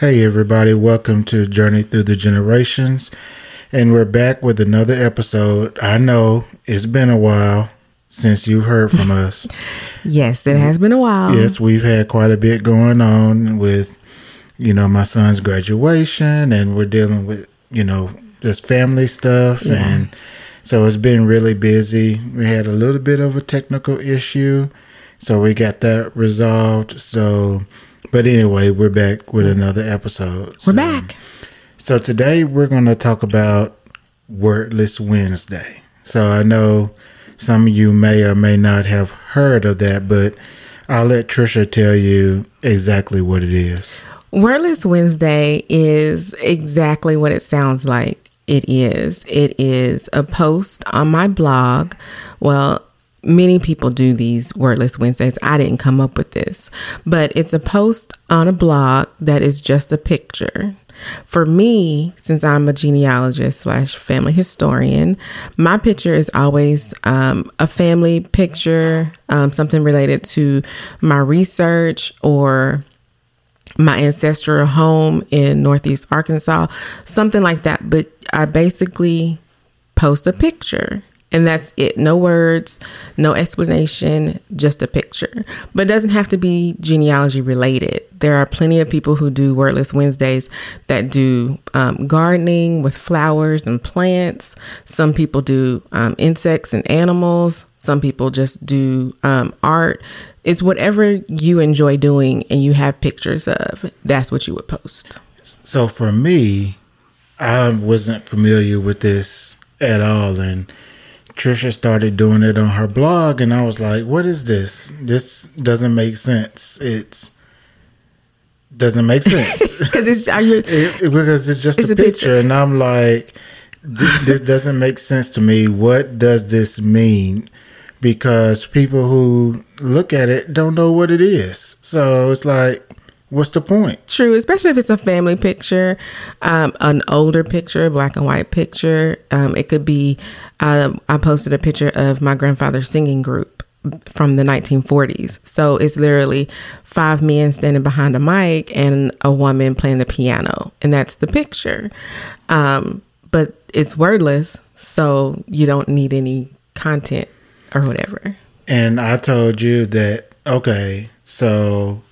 Hey, everybody, welcome to Journey Through the Generations. And we're back with another episode. I know it's been a while since you've heard from us. yes, it has been a while. Yes, we've had quite a bit going on with, you know, my son's graduation, and we're dealing with, you know, just family stuff. Yeah. And so it's been really busy. We had a little bit of a technical issue, so we got that resolved. So, but anyway, we're back with mm. another episode. We're So- back. So today we're going to talk about Wordless Wednesday. So I know some of you may or may not have heard of that, but I'll let Trisha tell you exactly what it is. Wordless Wednesday is exactly what it sounds like it is. It is a post on my blog. Well, many people do these Wordless Wednesdays. I didn't come up with this, but it's a post on a blog that is just a picture. For me, since I'm a genealogist slash family historian, my picture is always um, a family picture, um, something related to my research or my ancestral home in Northeast Arkansas, something like that. But I basically post a picture. And that's it. No words, no explanation, just a picture. But it doesn't have to be genealogy related. There are plenty of people who do Wordless Wednesdays that do um, gardening with flowers and plants. Some people do um, insects and animals. Some people just do um, art. It's whatever you enjoy doing and you have pictures of. That's what you would post. So for me, I wasn't familiar with this at all, and Trisha started doing it on her blog, and I was like, "What is this? This doesn't make sense. It's doesn't make sense." Because it's It, it- because it's just It's a, a picture, picture. and I'm like, th- this doesn't make sense to me. What does this mean? Because people who look at it don't know what it is. So it's like, what's the point? True, especially if it's a family picture, um, an older picture, black and white picture. Um, it could be. Um, I posted a picture of my grandfather's singing group from the 1940s. So it's literally five men standing behind a mic and a woman playing the piano, and that's the picture. Um, but it's wordless, so you don't need any content or whatever. And I told you that okay, so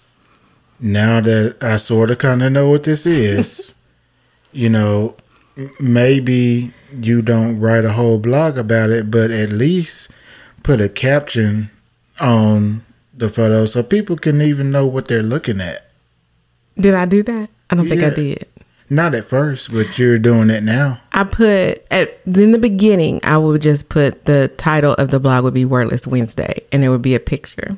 now that I sort of kind of know what this is, you know, maybe you don't write a whole blog about it, but at least put a caption on the photo so people can even know what they're looking at. Did I do that? I don't think I did. Not at first, but you're doing it now. I put at in the beginning, I would just put the title of the blog would be Wordless Wednesday, and there would be a picture.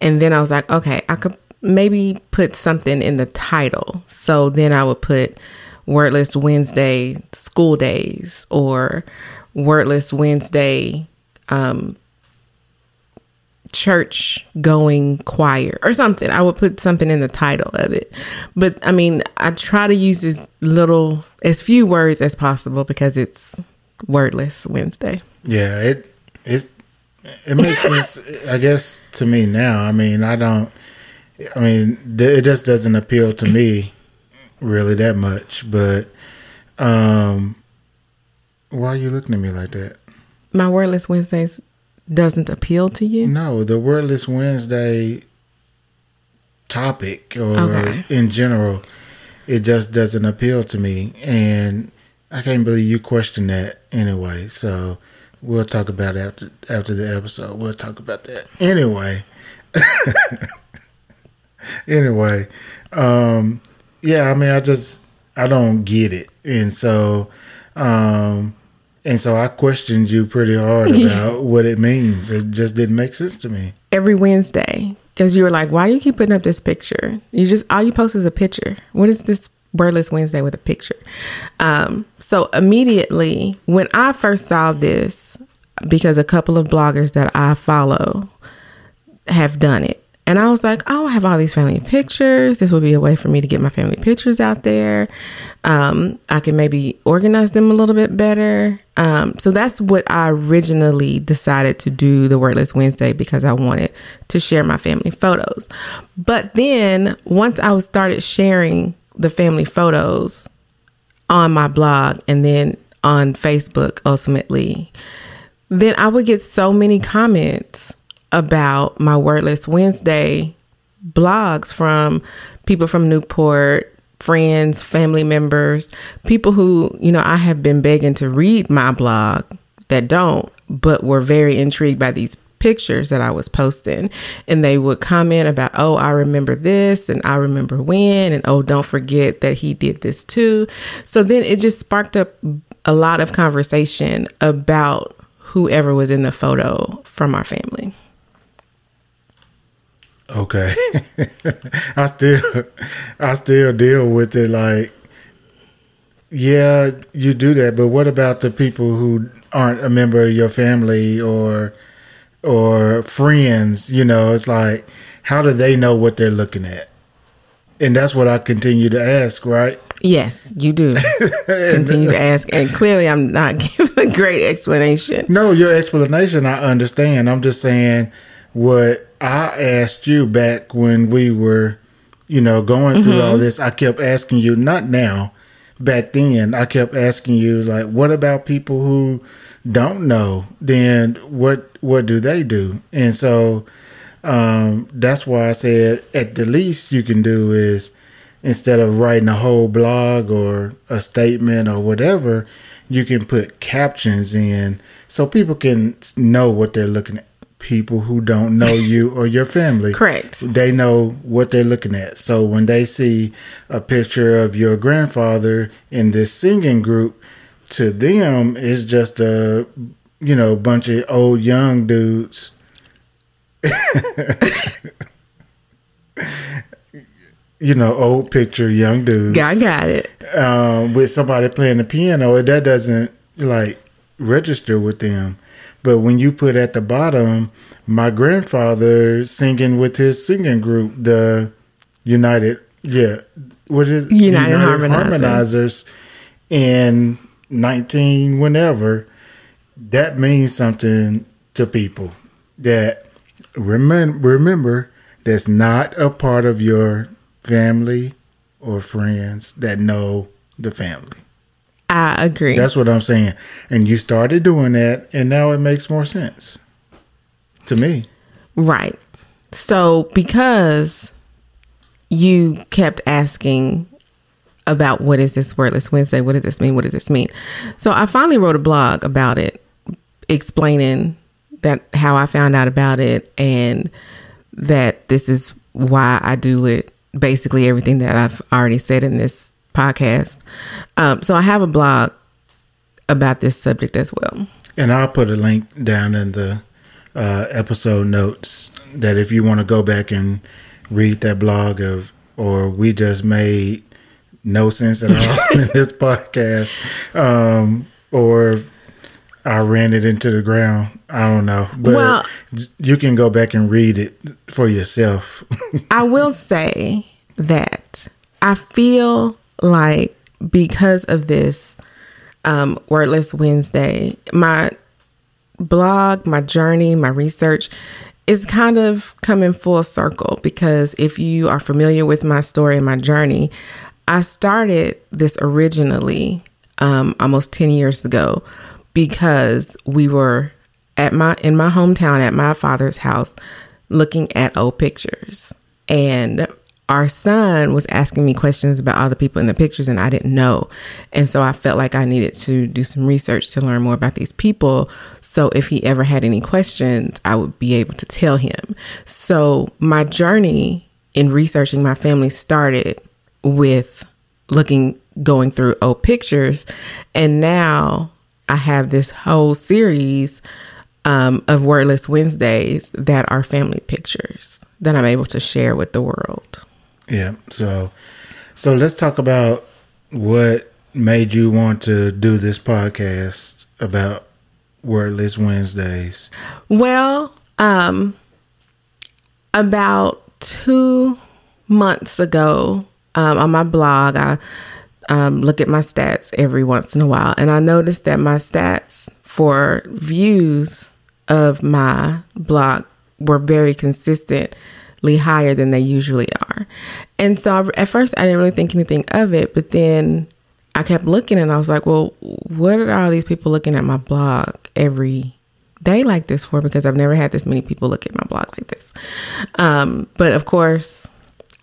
And then I was like, okay, I could maybe put something in the title. So then I would put Wordless Wednesday school days or Wordless Wednesday um, church going choir or something. I would put something in the title of it. But I mean, I try to use as little, as few words as possible because it's wordless Wednesday. Yeah, it it it makes sense. I guess to me now. I mean, I don't. I mean, it just doesn't appeal to me really that much. But um, why are you looking at me like that? My wordless Wednesdays doesn't appeal to you. No, the wordless Wednesday topic or Okay. in general, it just doesn't appeal to me, and I can't believe you question that anyway. So we'll talk about it after after the episode. We'll talk about that anyway. anyway, um, yeah, I mean, I just I don't get it, and so. Um, and so I questioned you pretty hard about what it means. It just didn't make sense to me. Every Wednesday, because you were like, "Why do you keep putting up this picture? You just all you post is a picture. What is this wordless Wednesday with a picture?" Um, so immediately when I first saw this, because a couple of bloggers that I follow have done it. And I was like, oh, I have all these family pictures. This would be a way for me to get my family pictures out there. Um, I can maybe organize them a little bit better. Um, so that's what I originally decided to do the Wordless Wednesday because I wanted to share my family photos. But then once I started sharing the family photos on my blog and then on Facebook ultimately, then I would get so many comments about my Wordless Wednesday blogs from people from Newport, friends, family members, people who, you know, I have been begging to read my blog that don't, but were very intrigued by these pictures that I was posting. And they would comment about, oh, I remember this and I remember when, and oh, don't forget that he did this too. So then it just sparked up a lot of conversation about whoever was in the photo from our family. Okay. I still I still deal with it like yeah, you do that, but what about the people who aren't a member of your family or or friends, you know, it's like how do they know what they're looking at? And that's what I continue to ask, right? Yes, you do. Continue to ask. And clearly, I'm not giving a great explanation. No, your explanation, I understand. I'm just saying what I asked you back when we were, you know, going through mm-hmm. all this. I kept asking you, not now, back then, I kept asking you, like, what about people who don't know? Then what, what do they do? And so, um, that's why I said at the least you can do is instead of writing a whole blog or a statement or whatever, you can put captions in so people can know what they're looking at. People who don't know you or your family. Correct. They know what they're looking at. So when they see a picture of your grandfather in this singing group, to them it's just a you know bunch of old young dudes you know, old picture, young dude. I got it. Um, with somebody playing the piano, that doesn't like register with them. But when you put at the bottom, my grandfather singing with his singing group, the United, yeah, what is United, United Harmonizers. Harmonizers in nineteen whenever, that means something to people. That remember, remember, that's not a part of your family or friends that know the family. I agree. That's what I'm saying. And you started doing that, and now it makes more sense to me. Right. So, because you kept asking about what is this wordless Wednesday? What does this mean? What does this mean? So, I finally wrote a blog about it, explaining that how I found out about it and that this is why I do it basically everything that I've already said in this podcast. Um, so I have a blog about this subject as well. And I'll put a link down in the uh, episode notes that if you want to go back and read that blog of, or we just made no sense at all in this podcast, um, or I ran it into the ground. I don't know, but well, you can go back and read it for yourself. I will say that I feel like because of this um, Wordless Wednesday, my blog, my journey, my research is kind of coming full circle because if you are familiar with my story and my journey, I started this originally um, almost 10 years ago because we were at my in my hometown at my father's house looking at old pictures. And our son was asking me questions about all the people in the pictures and I didn't know. And so I felt like I needed to do some research to learn more about these people. So if he ever had any questions, I would be able to tell him. So my journey in researching my family started with looking, going through old pictures. And now I have this whole series um, of Wordless Wednesdays that are family pictures that I'm able to share with the world. Yeah. So, so let's talk about what made you want to do this podcast about Wordless Wednesdays. Well, um, about two months ago, um, on my blog, I um, look at my stats every once in a while, and I noticed that my stats for views of my blog were very consistent higher than they usually are. And so I, at first I didn't really think anything of it, but then I kept looking and I was like, well, what are all these people looking at my blog every day like this for? Because I've never had this many people look at my blog like this. Um, but of course,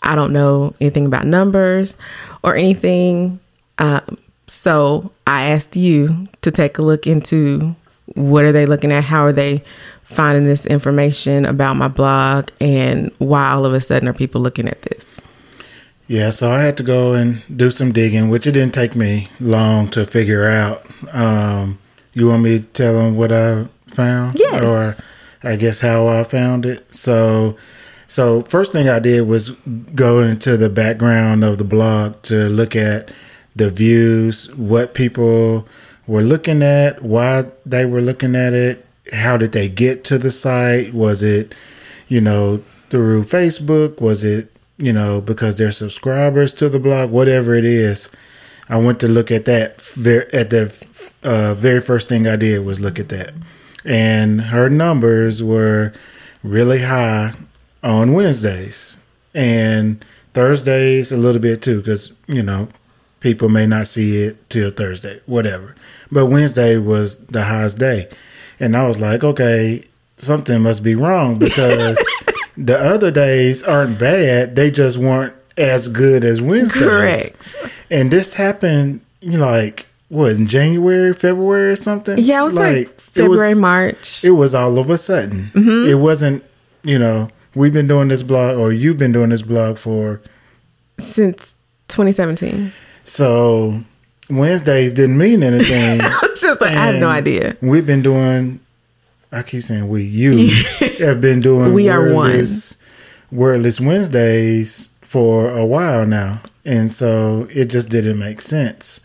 I don't know anything about numbers or anything. Um, so I asked you to take a look into what are they looking at? How are they finding this information about my blog? And why all of a sudden are people looking at this? Yeah, so I had to go and do some digging, which it didn't take me long to figure out. Um, you want me to tell them what I found? Yes. Or I guess how I found it. So, so first thing I did was go into the background of the blog to look at the views, what people were looking at, why they were looking at it, how did they get to the site? Was it, you know, through Facebook? Was it, you know, because they're subscribers to the blog? Whatever it is, I went to look at that. Very, At the uh, very first thing I did was look at that, and her numbers were really high on Wednesdays and Thursdays a little bit too, because you know people may not see it till Thursday, whatever. But Wednesday was the highest day. And I was like, okay, something must be wrong because the other days aren't bad. They just weren't as good as Wednesdays. Correct. And this happened, you know, like, what, in January, February or something? Yeah, it was like, February, it was, March. It was all of a sudden. Mm-hmm. It wasn't, you know, we've been doing this blog or you've been doing this blog for since 2017. So Wednesdays didn't mean anything. just like, I have no idea. We've been doing. I keep saying we. You have been doing. we are wordless, one. Wordless Wednesdays for a while now, and so it just didn't make sense.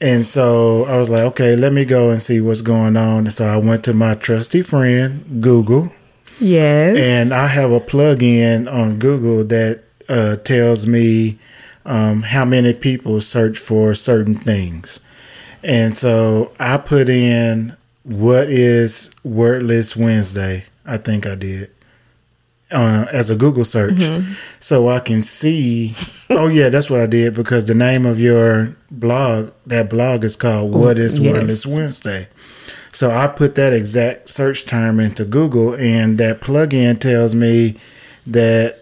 And so I was like, okay, let me go and see what's going on. And So I went to my trusty friend Google. Yes. And I have a plug-in on Google that uh, tells me um, how many people search for certain things. And so I put in what is Wordless Wednesday. I think I did uh, as a Google search, mm-hmm. so I can see. oh yeah, that's what I did because the name of your blog, that blog is called "What Is yes. Wordless Wednesday." So I put that exact search term into Google, and that plugin tells me that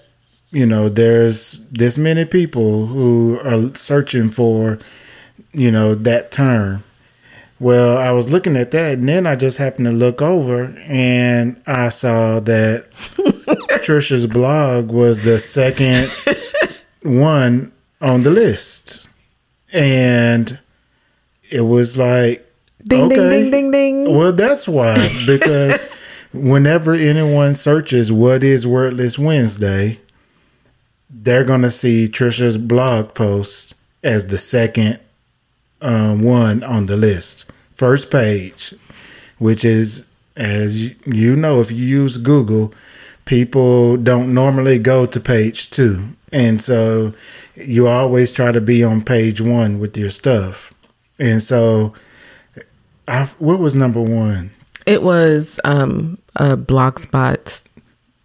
you know, there's this many people who are searching for, you know, that term. Well, I was looking at that, and then I just happened to look over, and I saw that Trisha's blog was the second one on the list, and it was like, ding, okay, ding, ding, ding, ding. Well, that's why because whenever anyone searches "what is Wordless Wednesday," they're going to see Trisha's blog post as the second um, one on the list. First page, which is, as you know, if you use Google, people don't normally go to page two. And so you always try to be on page one with your stuff. And so, I, what was number one? It was um, a Blogspot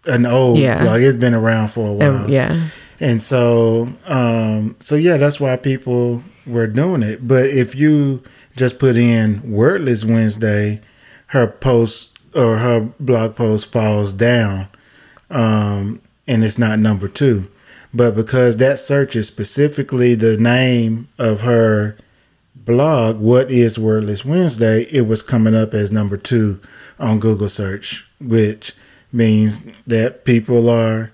an old yeah. blog. It's been around for a while. Um, yeah. And so, um, so yeah, that's why people were doing it. But if you just put in Wordless Wednesday, her post or her blog post falls down, um, and it's not number two. But because that search is specifically the name of her blog, What is Wordless Wednesday, it was coming up as number two on Google search, which means that people are,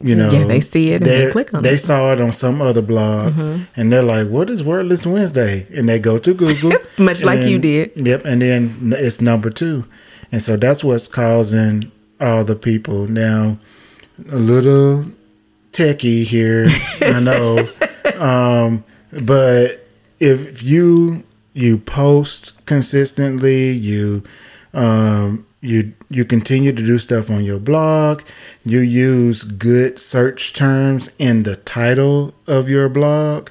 you know, yeah, they see it and they click on they it. They saw it on some other blog mm-hmm. and they're like, "What is Wordless Wednesday?" And they go to Google, much like you did. Yep, and then it's number two, and so that's what's causing all the people now. A little techie here, I know, um, but if you you post consistently, you um, you you continue to do stuff on your blog you use good search terms in the title of your blog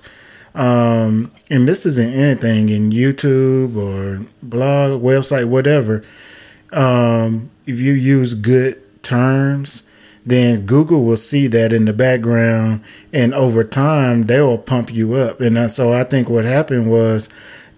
um, and this isn't anything in youtube or blog website whatever um, if you use good terms then Google will see that in the background, and over time they will pump you up. And so I think what happened was,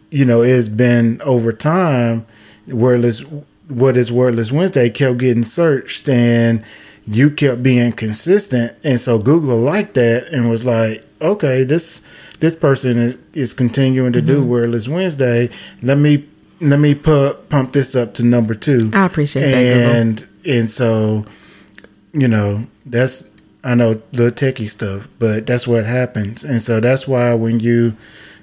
you know, it's been over time, wordless. What is wordless Wednesday kept getting searched, and you kept being consistent, and so Google liked that and was like, okay, this this person is, is continuing to mm-hmm. do wordless Wednesday. Let me let me put pump this up to number two. I appreciate and, that. And and so, you know, that's I know the techie stuff, but that's what happens. And so that's why when you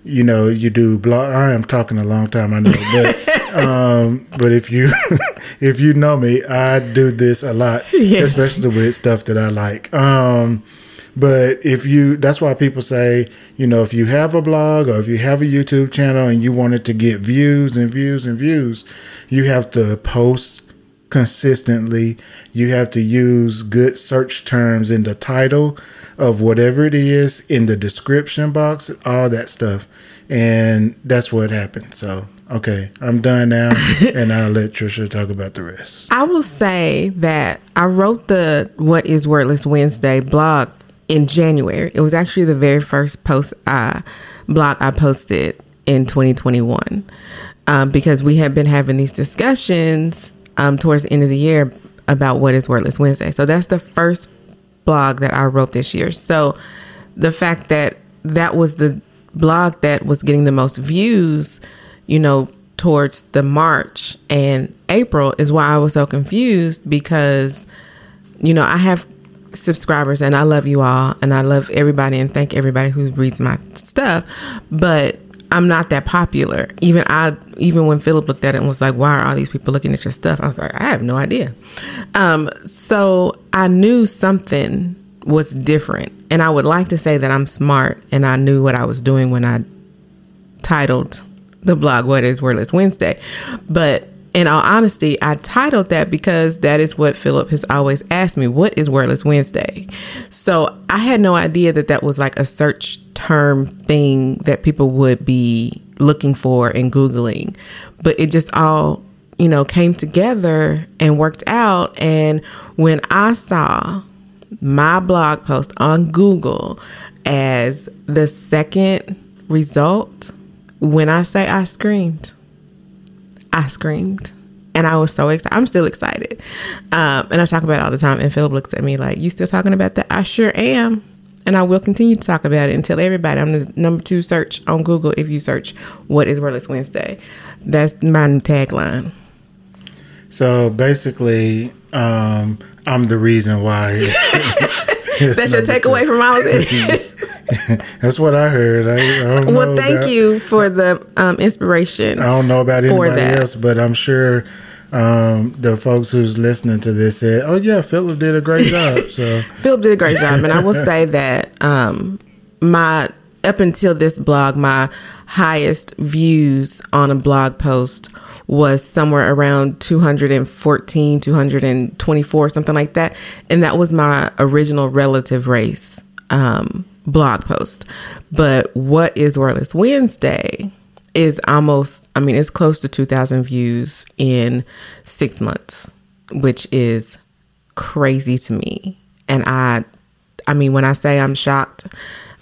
you know, you do blog I am talking a long time, I know, but um but if you if you know me, I do this a lot, yes. especially with stuff that I like. Um but if you, that's why people say, you know, if you have a blog or if you have a YouTube channel and you want it to get views and views and views, you have to post consistently. You have to use good search terms in the title of whatever it is, in the description box, all that stuff. And that's what happened. So, okay, I'm done now, and I'll let Trisha talk about the rest. I will say that I wrote the What is Wordless Wednesday blog in January. It was actually the very first post uh, blog I posted in 2021 um, because we had been having these discussions um, towards the end of the year about what is Wordless Wednesday. So that's the first blog that I wrote this year. So the fact that that was the blog that was getting the most views, you know, towards the March and April is why I was so confused because, you know, I have subscribers and I love you all and I love everybody and thank everybody who reads my stuff. But I'm not that popular. Even I even when Phillip looked at it and was like, Why are all these people looking at your stuff? I was like, I have no idea. Um, so I knew something was different. And I would like to say that I'm smart and I knew what I was doing when I titled the blog What is Wordless Wednesday. But in all honesty, I titled that because that is what Phillip has always asked me what is Wordless Wednesday? So I had no idea that that was like a search term thing that people would be looking for and Googling. But it just all, you know, came together and worked out. And when I saw my blog post on Google as the second result, when I say I screamed, I screamed. And I was so excited. I'm still excited. Um, and I talk about it all the time. And Phillip looks at me like, You still talking about that? I sure am. And I will continue to talk about it and tell everybody I'm the number two search on Google if you search What is Wordless Wednesday. That's my tagline. So basically, um, I'm the reason why. That's your takeaway from all of it. That's what I heard. I, I well, thank about, you for the um, inspiration. I don't know about anybody else, but I'm sure um, the folks who's listening to this said, "Oh yeah, Phillip did a great job." So Phillip did a great job, and I will say that um, my up until this blog, my highest views on a blog post was somewhere around 214, 224, something like that, and that was my original relative race. Um, blog post. But what is Wordless Wednesday is almost, I mean, it's close to 2,000 views in six months, which is crazy to me. And I, I mean, when I say I'm shocked,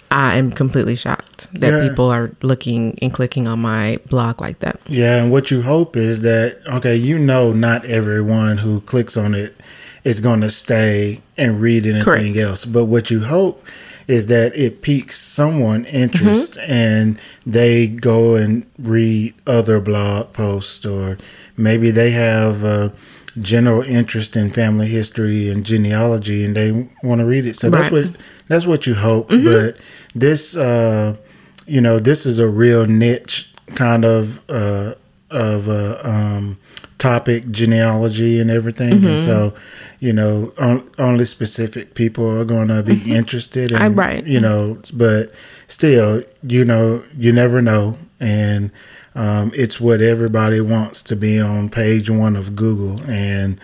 I am completely shocked that yeah. people are looking and clicking on my blog like that. Yeah, and what you hope is that okay, you know, not everyone who clicks on it is going to stay and read anything Correct. else, but what you hope is that it piques someone interest mm-hmm. and they go and read other blog posts or maybe they have a general interest in family history and genealogy and they want to read it. So right. that's what that's what you hope. Mm-hmm. But this uh, you know, this is a real niche kind of uh, of uh, um, topic genealogy and everything mm-hmm. and so you know on, only specific people are going to be mm-hmm. interested in, right you know but still you know you never know and um, it's what everybody wants to be on page one of google and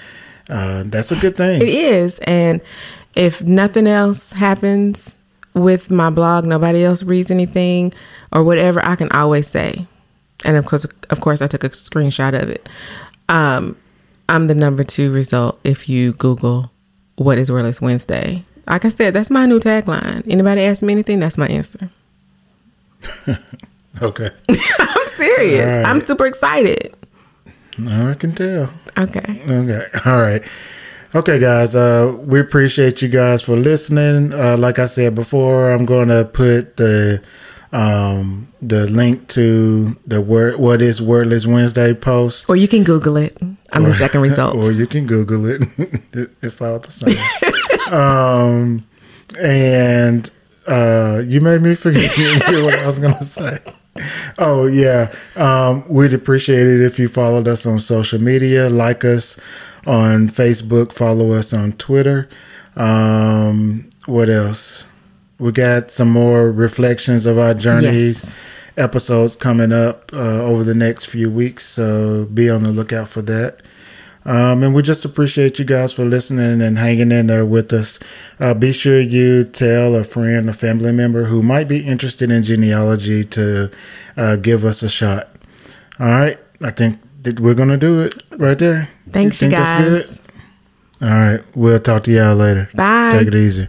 uh, that's a good thing it is and if nothing else happens with my blog nobody else reads anything or whatever i can always say and of course of course i took a screenshot of it um, I'm the number two result if you Google What is Wordless Wednesday? Like I said, that's my new tagline. Anybody ask me anything, that's my answer. Okay. I'm serious. Right. I'm super excited. I can tell. Okay. Okay. All right. Okay, guys. Uh, we appreciate you guys for listening. Uh, like I said before, I'm going to put the um, the link to the word what is wordless Wednesday post. Or you can Google it. I'm the second result. or you can Google it. it's all the same. um, and uh, you made me forget what I was going to say. Oh yeah, um, we'd appreciate it if you followed us on social media, like us on Facebook, follow us on Twitter. Um, what else? We got some more reflections of our journeys Yes. episodes coming up uh, over the next few weeks, so be on the lookout for that. Um, and we just appreciate you guys for listening and hanging in there with us. Uh, be sure you tell a friend, a family member who might be interested in genealogy to uh, give us a shot. All right. I think that we're going to do it right there. Thanks, you think that's guys. good? All right. We'll talk to y'all later. Bye. Take it easy.